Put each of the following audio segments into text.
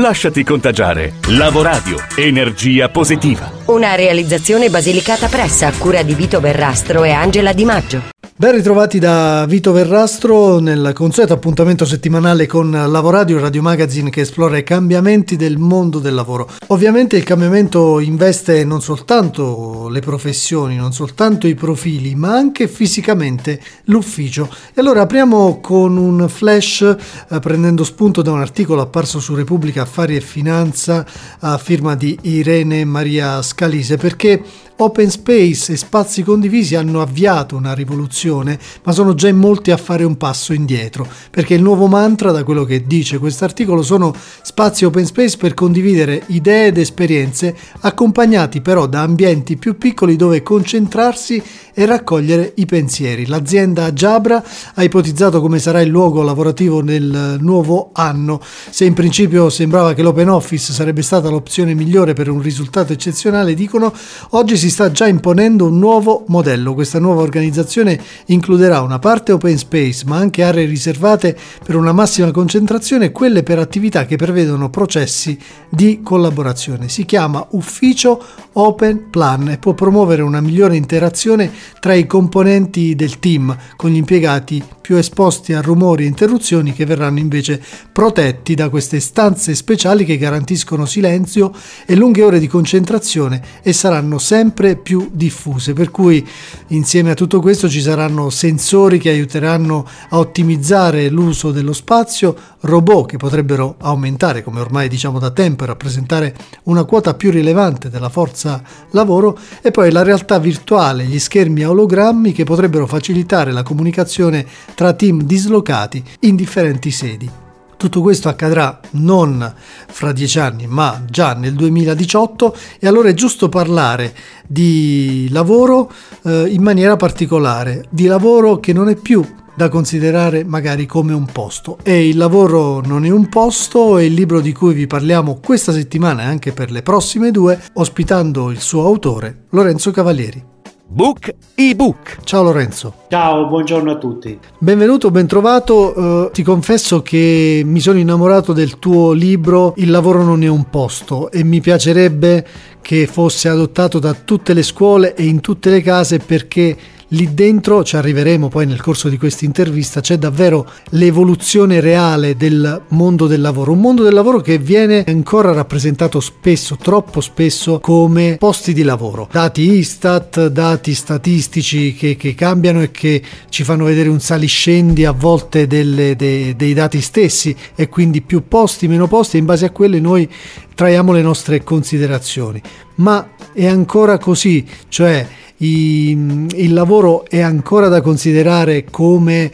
Lasciati contagiare. Lavoradio, energia positiva. Una realizzazione basilicata pressa a cura di Vito Verrastro e Angela Di Maggio. Ben ritrovati da Vito Verrastro nel consueto appuntamento settimanale con Lavoradio, il radio magazine che esplora i cambiamenti del mondo del lavoro. Ovviamente il cambiamento investe non soltanto le professioni, non soltanto i profili, ma anche fisicamente l'ufficio. E allora apriamo con un flash eh, prendendo spunto da un articolo apparso su Repubblica Affari e Finanza a firma di Irene Maria Scalise perché Open space e spazi condivisi hanno avviato una rivoluzione, ma sono già in molti a fare un passo indietro, perché il nuovo mantra, da quello che dice questo articolo, sono spazi open space per condividere idee ed esperienze, accompagnati però da ambienti più piccoli dove concentrarsi e raccogliere i pensieri. L'azienda Jabra ha ipotizzato come sarà il luogo lavorativo nel nuovo anno. Se in principio sembrava che l'open office sarebbe stata l'opzione migliore per un risultato eccezionale, dicono oggi si sta già imponendo un nuovo modello. Questa nuova organizzazione includerà una parte open space, ma anche aree riservate per una massima concentrazione e quelle per attività che prevedono processi di collaborazione. Si chiama Ufficio Open Plan e può promuovere una migliore interazione tra i componenti del team, con gli impiegati più esposti a rumori e interruzioni che verranno invece protetti da queste stanze speciali che garantiscono silenzio e lunghe ore di concentrazione e saranno sempre più diffuse, per cui insieme a tutto questo ci saranno sensori che aiuteranno a ottimizzare l'uso dello spazio, robot che potrebbero aumentare, come ormai diciamo da tempo, e rappresentare una quota più rilevante della forza lavoro e poi la realtà virtuale, gli schermi a ologrammi che potrebbero facilitare la comunicazione tra team dislocati in differenti sedi. Tutto questo accadrà non fra dieci anni, ma già nel 2018 e allora è giusto parlare di lavoro eh, in maniera particolare, di lavoro che non è più da considerare magari come un posto. E il lavoro non è un posto è il libro di cui vi parliamo questa settimana e anche per le prossime due, ospitando il suo autore, Lorenzo Cavalieri. Book ebook. Ciao Lorenzo. Ciao, buongiorno a tutti. Benvenuto, bentrovato. Uh, ti confesso che mi sono innamorato del tuo libro Il lavoro non è un posto e mi piacerebbe che fosse adottato da tutte le scuole e in tutte le case perché lì dentro, ci arriveremo poi nel corso di questa intervista, c'è davvero l'evoluzione reale del mondo del lavoro, un mondo del lavoro che viene ancora rappresentato spesso, troppo spesso, come posti di lavoro. Dati Istat, dati statistici che, che cambiano e che ci fanno vedere un saliscendi a volte delle, de, dei dati stessi e quindi più posti, meno posti, e in base a quelle noi traiamo le nostre considerazioni. Ma è ancora così, cioè i, il lavoro è ancora da considerare come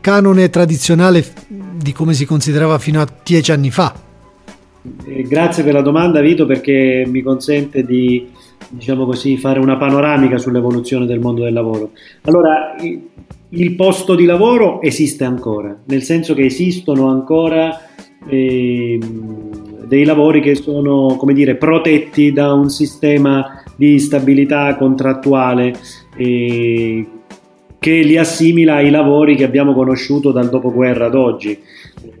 canone tradizionale di come si considerava fino a dieci anni fa? Eh, grazie per la domanda Vito perché mi consente di diciamo così, fare una panoramica sull'evoluzione del mondo del lavoro. Allora, il posto di lavoro esiste ancora, nel senso che esistono ancora eh, dei lavori che sono, come dire, protetti da un sistema di stabilità contrattuale eh, che li assimila ai lavori che abbiamo conosciuto dal dopoguerra ad oggi.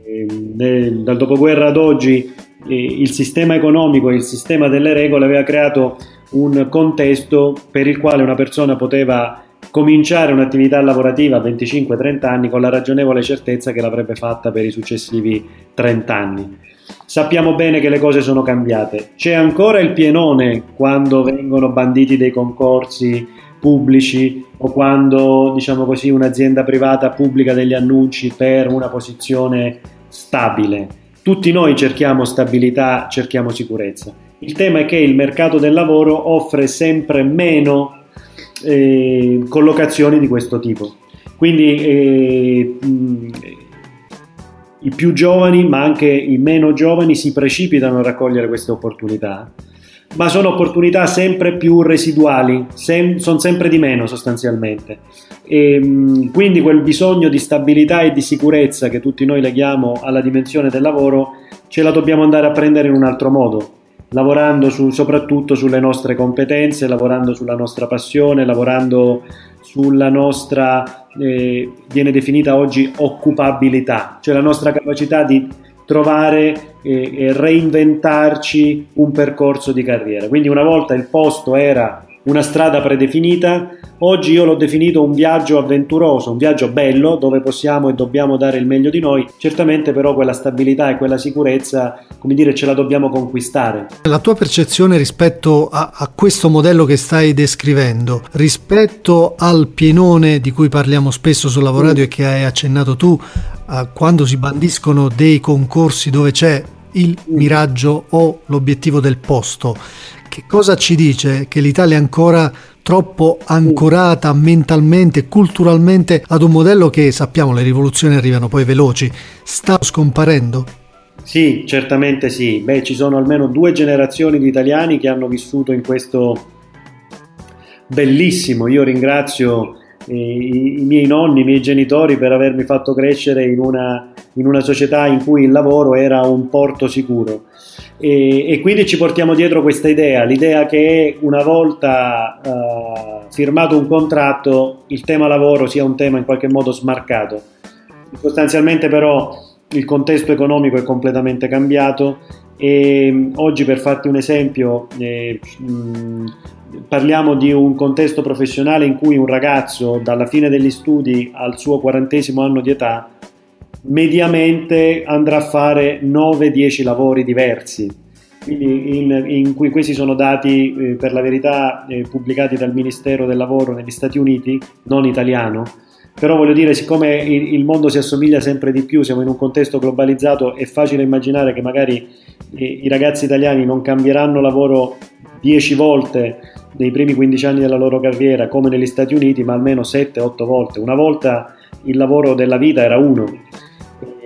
Eh, nel, dal dopoguerra ad oggi eh, il sistema economico e il sistema delle regole aveva creato un contesto per il quale una persona poteva cominciare un'attività lavorativa a 25-30 anni con la ragionevole certezza che l'avrebbe fatta per i successivi 30 anni. Sappiamo bene che le cose sono cambiate. C'è ancora il pienone quando vengono banditi dei concorsi pubblici o quando, diciamo così, un'azienda privata pubblica degli annunci per una posizione stabile. Tutti noi cerchiamo stabilità, cerchiamo sicurezza. Il tema è che il mercato del lavoro offre sempre meno collocazioni di questo tipo. Quindi eh, i più giovani, ma anche i meno giovani, si precipitano a raccogliere queste opportunità, ma sono opportunità sempre più residuali, sem- sono sempre di meno sostanzialmente. E, ehm, quindi quel bisogno di stabilità e di sicurezza che tutti noi leghiamo alla dimensione del lavoro ce la dobbiamo andare a prendere in un altro modo, lavorando su, soprattutto sulle nostre competenze, lavorando sulla nostra passione, lavorando sulla nostra, eh, viene definita oggi occupabilità, cioè la nostra capacità di trovare e, e reinventarci un percorso di carriera. Quindi una volta il posto era una strada predefinita, oggi io l'ho definito un viaggio avventuroso, un viaggio bello dove possiamo e dobbiamo dare il meglio di noi, certamente però quella stabilità e quella sicurezza, come dire, ce la dobbiamo conquistare. La tua percezione rispetto a, a questo modello che stai descrivendo, rispetto al pienone di cui parliamo spesso sul lavoradio mm. e che hai accennato tu, quando si bandiscono dei concorsi dove c'è il miraggio o l'obiettivo del posto, che cosa ci dice? Che l'Italia è ancora troppo ancorata mentalmente, culturalmente ad un modello che sappiamo le rivoluzioni arrivano poi veloci, sta scomparendo? Sì, certamente sì. Beh, ci sono almeno due generazioni di italiani che hanno vissuto in questo bellissimo. Io ringrazio i, i, miei nonni, i miei genitori per avermi fatto crescere in una, in una società in cui il lavoro era un porto sicuro. E, e, quindi ci portiamo dietro questa idea, l'idea che una volta uh, firmato un contratto il tema lavoro sia un tema in qualche modo smarcato. Sostanzialmente però il contesto economico è completamente cambiato e oggi per farti un esempio eh, mh, parliamo di un contesto professionale in cui un ragazzo dalla fine degli studi al suo quarantesimo anno di età mediamente andrà a fare 9-10 lavori diversi. Quindi in, in cui questi sono dati eh, per la verità eh, pubblicati dal Ministero del Lavoro negli Stati Uniti, non italiano, però voglio dire, siccome il, mondo si assomiglia sempre di più, siamo in un contesto globalizzato, è facile immaginare che magari eh, i ragazzi italiani non cambieranno lavoro 10 volte nei primi 15 anni della loro carriera come negli Stati Uniti, ma almeno 7-8 volte. Una volta il lavoro della vita era uno.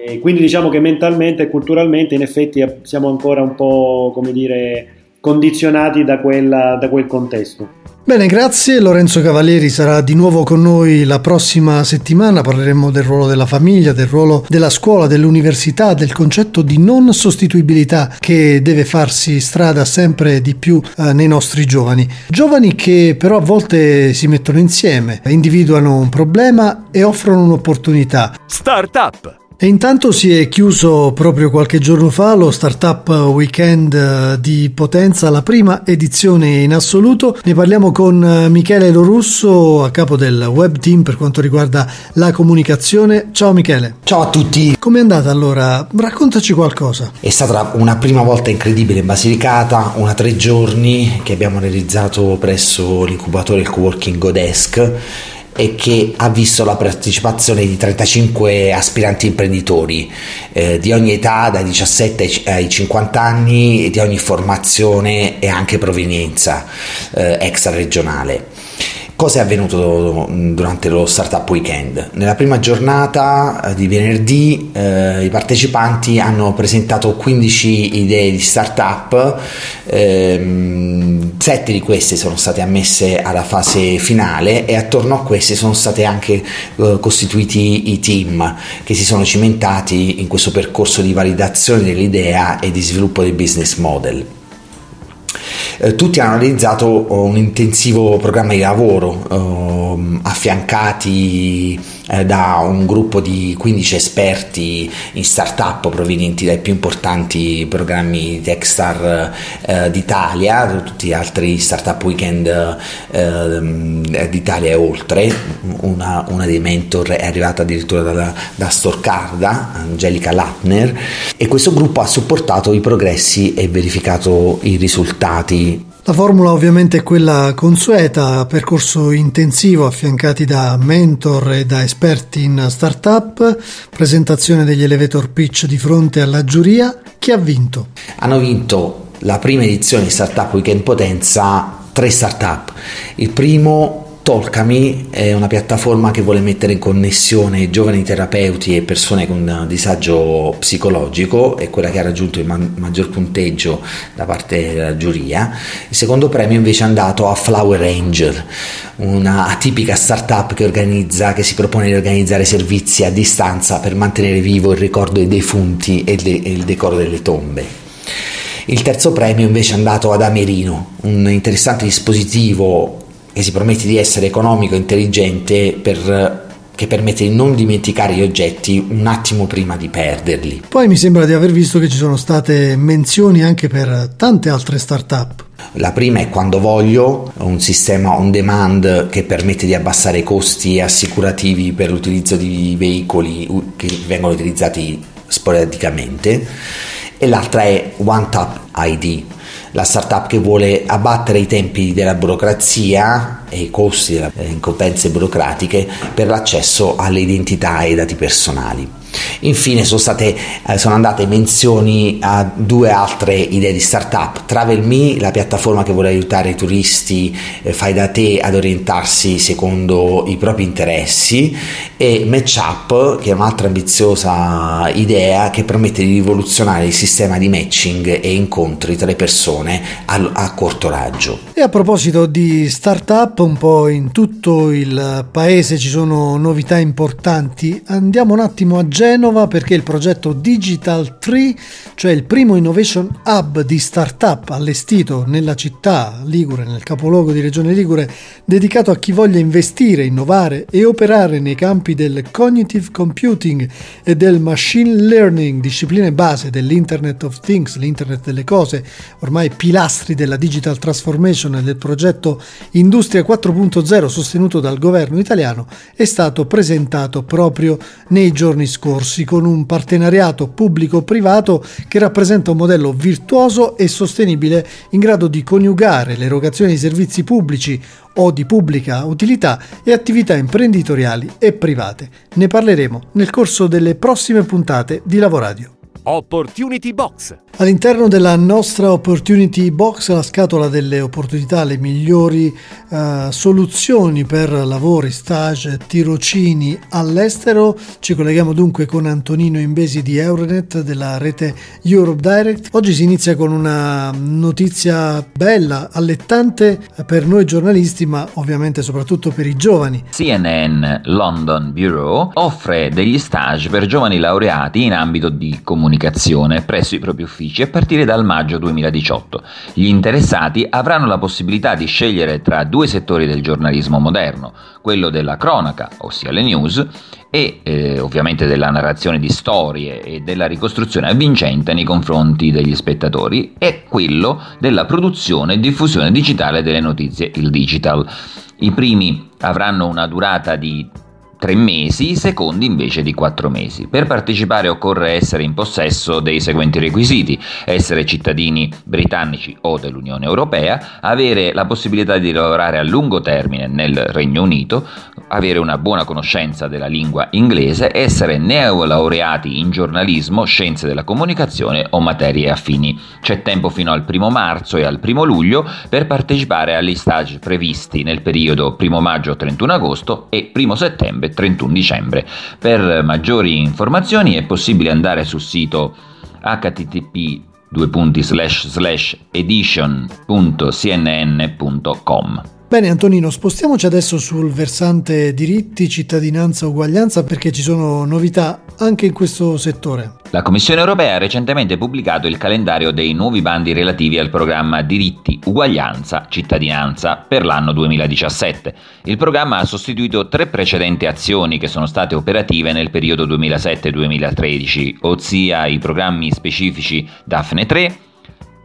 E quindi diciamo che mentalmente e culturalmente in effetti siamo ancora un po', come dire, condizionati da, quella, da quel contesto. Bene, grazie. Lorenzo Cavalieri sarà di nuovo con noi la prossima settimana. Parleremo del ruolo della famiglia, del ruolo della scuola, dell'università, del concetto di non sostituibilità che deve farsi strada sempre di più eh, nei nostri giovani. Giovani che però a volte si mettono insieme, individuano un problema e offrono un'opportunità. Startup e intanto si è chiuso proprio qualche giorno fa lo Startup Weekend eh, di Potenza, la prima edizione in assoluto. Ne parliamo con eh, Michele Lorusso, a capo del web team per quanto riguarda la comunicazione. Ciao Michele. Ciao a tutti. Com'è andata allora? Raccontaci qualcosa. È stata una prima volta incredibile in Basilicata, una tre giorni che abbiamo realizzato presso l'incubatore il Coworking Godesk e che ha visto la partecipazione di 35 aspiranti imprenditori eh, di ogni età, dai 17 ai 50 anni, di ogni formazione e anche provenienza eh, extraregionale. Cosa è avvenuto durante lo Startup Weekend? Nella prima giornata eh, di venerdì eh, i partecipanti hanno presentato 15 idee di startup, ehm, 7 di queste sono state ammesse alla fase finale e attorno a queste sono stati anche eh, costituiti i team che si sono cimentati in questo percorso di validazione dell'idea e di sviluppo del business model eh, tutti hanno realizzato oh, un intensivo programma di lavoro eh, affiancati eh, da un gruppo di 15 esperti in startup provenienti dai più importanti programmi Techstar eh, d'Italia, tutti gli altri startup weekend eh, d'Italia e oltre. Una, una, dei mentor è arrivata addirittura da, da Storcarda, Angelica Lappner, e questo gruppo ha supportato i progressi e verificato i risultati la formula ovviamente è quella consueta, percorso intensivo affiancati da mentor e da esperti in startup, presentazione degli elevator pitch di fronte alla giuria. Chi ha vinto? Hanno vinto la prima edizione di Startup Weekend Potenza tre startup. Il primo Tolkami è una piattaforma che vuole mettere in connessione giovani terapeuti e persone con disagio psicologico, è quella che ha raggiunto il ma- maggior punteggio da parte della giuria. Il secondo premio invece è andato a Flower Angel, una tipica startup che organizza, che si propone di organizzare servizi a distanza per mantenere vivo il ricordo dei defunti e, de- e il decoro delle tombe. Il terzo premio invece è andato ad Amerino, un interessante dispositivo che si promette di essere economico e intelligente per che permette di non dimenticare gli oggetti un attimo prima di perderli. Poi mi sembra di aver visto che ci sono state menzioni anche per tante altre start-up. La prima è Quando Voglio, un sistema on demand che permette di abbassare i costi assicurativi per l'utilizzo di veicoli che vengono utilizzati sporadicamente. E l'altra è OneTap ID, la startup che vuole abbattere i tempi della burocrazia e i costi delle incombenze burocratiche per l'accesso alle identità e ai dati personali. Infine sono, state, eh, sono andate menzioni a due altre idee di startup, TravelMe, la piattaforma che vuole aiutare i turisti eh, fai da te ad orientarsi secondo i propri interessi. E Matchup, che è un'altra ambiziosa idea che permette di rivoluzionare il sistema di matching e incontri tra le persone a, a corto raggio. E a proposito di startup, un po' in tutto il paese ci sono novità importanti, andiamo un attimo a Genova perché il progetto Digital Tree, cioè il primo innovation hub di startup allestito nella città Ligure, nel capoluogo di Regione Ligure, dedicato a chi voglia investire, innovare e operare nei campi del cognitive computing e del machine learning, discipline base dell'Internet of Things, l'Internet delle cose, ormai pilastri della digital transformation e del progetto Industria 4.0 sostenuto dal governo italiano, è stato presentato proprio nei giorni scorsi corsi con un partenariato pubblico-privato che rappresenta un modello virtuoso e sostenibile in grado di coniugare l'erogazione di servizi pubblici o di pubblica utilità e attività imprenditoriali e private. Ne parleremo nel corso delle prossime puntate di Lavoradio. Opportunity Box. All'interno della nostra Opportunity Box, la scatola delle opportunità, le migliori uh, soluzioni per lavori, stage, tirocini all'estero. Ci colleghiamo dunque con Antonino Imbesi di Euronet della rete Europe Direct. Oggi si inizia con una notizia bella, allettante per noi giornalisti, ma ovviamente soprattutto per i giovani. CNN London Bureau offre degli stage per giovani laureati in ambito di comunicazione comunicazione presso i propri uffici a partire dal maggio 2018. Gli interessati avranno la possibilità di scegliere tra due settori del giornalismo moderno, quello della cronaca, ossia le news, e eh, ovviamente della narrazione di storie e della ricostruzione avvincente nei confronti degli spettatori, e quello della produzione e diffusione digitale delle notizie, il digital. I primi avranno una durata di tre mesi, i secondi invece di quattro mesi. Per partecipare occorre essere in possesso dei seguenti requisiti, essere cittadini britannici o dell'Unione Europea, avere la possibilità di lavorare a lungo termine nel Regno Unito, avere una buona conoscenza della lingua inglese, essere neolaureati in giornalismo, scienze della comunicazione o materie affini. C'è tempo fino al primo marzo e al primo luglio per partecipare agli stage previsti nel periodo 1 maggio-31 agosto e 1 settembre 31 dicembre. Per maggiori informazioni è possibile andare sul sito http edition.cnn.com. Bene Antonino, spostiamoci adesso sul versante diritti, cittadinanza, uguaglianza perché ci sono novità anche in questo settore. La Commissione europea ha recentemente pubblicato il calendario dei nuovi bandi relativi al programma Diritti, Uguaglianza, Cittadinanza per l'anno 2017. Il programma ha sostituito tre precedenti azioni che sono state operative nel periodo 2007-2013, ossia i programmi specifici Daphne 3,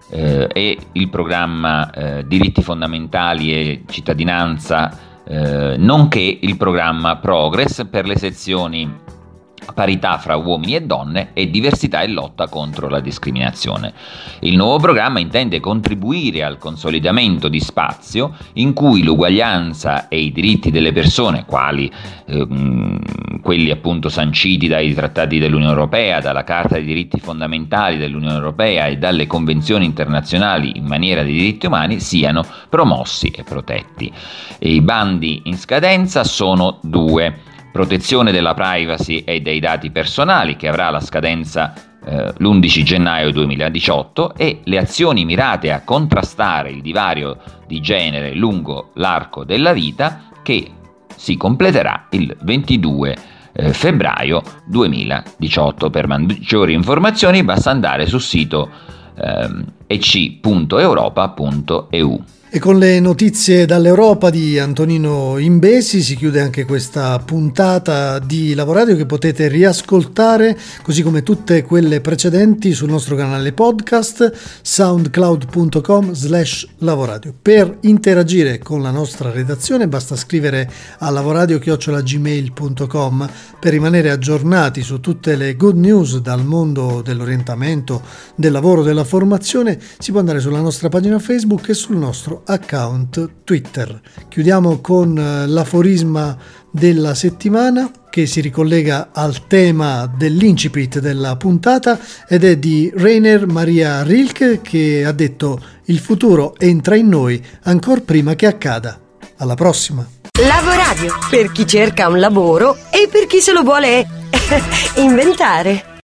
eh, e il programma eh, Diritti fondamentali e cittadinanza, eh, nonché il programma Progress per le sezioni parità fra uomini e donne e diversità e lotta contro la discriminazione. Il nuovo programma intende contribuire al consolidamento di spazio in cui l'uguaglianza e i diritti delle persone, quali ehm, quelli appunto sanciti dai trattati dell'Unione Europea, dalla Carta dei diritti fondamentali dell'Unione Europea e dalle convenzioni internazionali in maniera di diritti umani, siano promossi e protetti. I bandi in scadenza sono due protezione della privacy e dei dati personali che avrà la scadenza eh, l'11 gennaio 2018 e le azioni mirate a contrastare il divario di genere lungo l'arco della vita che si completerà il 22 eh, febbraio 2018. Per maggiori informazioni basta andare sul sito eh, ec.europa.eu. E con le notizie dall'Europa di Antonino Imbesi si chiude anche questa puntata di Lavoradio che potete riascoltare, così come tutte quelle precedenti sul nostro canale podcast soundcloud.com slash lavoradio. Per interagire con la nostra redazione basta scrivere a lavoradio.gmail.com per rimanere aggiornati su tutte le good news dal mondo dell'orientamento, del lavoro, della formazione. Si può andare sulla nostra pagina Facebook e sul nostro account Twitter. Chiudiamo con eh, l'aforisma della settimana che si ricollega al tema dell'incipit della puntata ed è di Rainer Maria Rilke che ha detto il futuro entra in noi ancora prima che accada. Alla prossima! Lavoradio per chi cerca un lavoro e per chi se lo vuole inventare.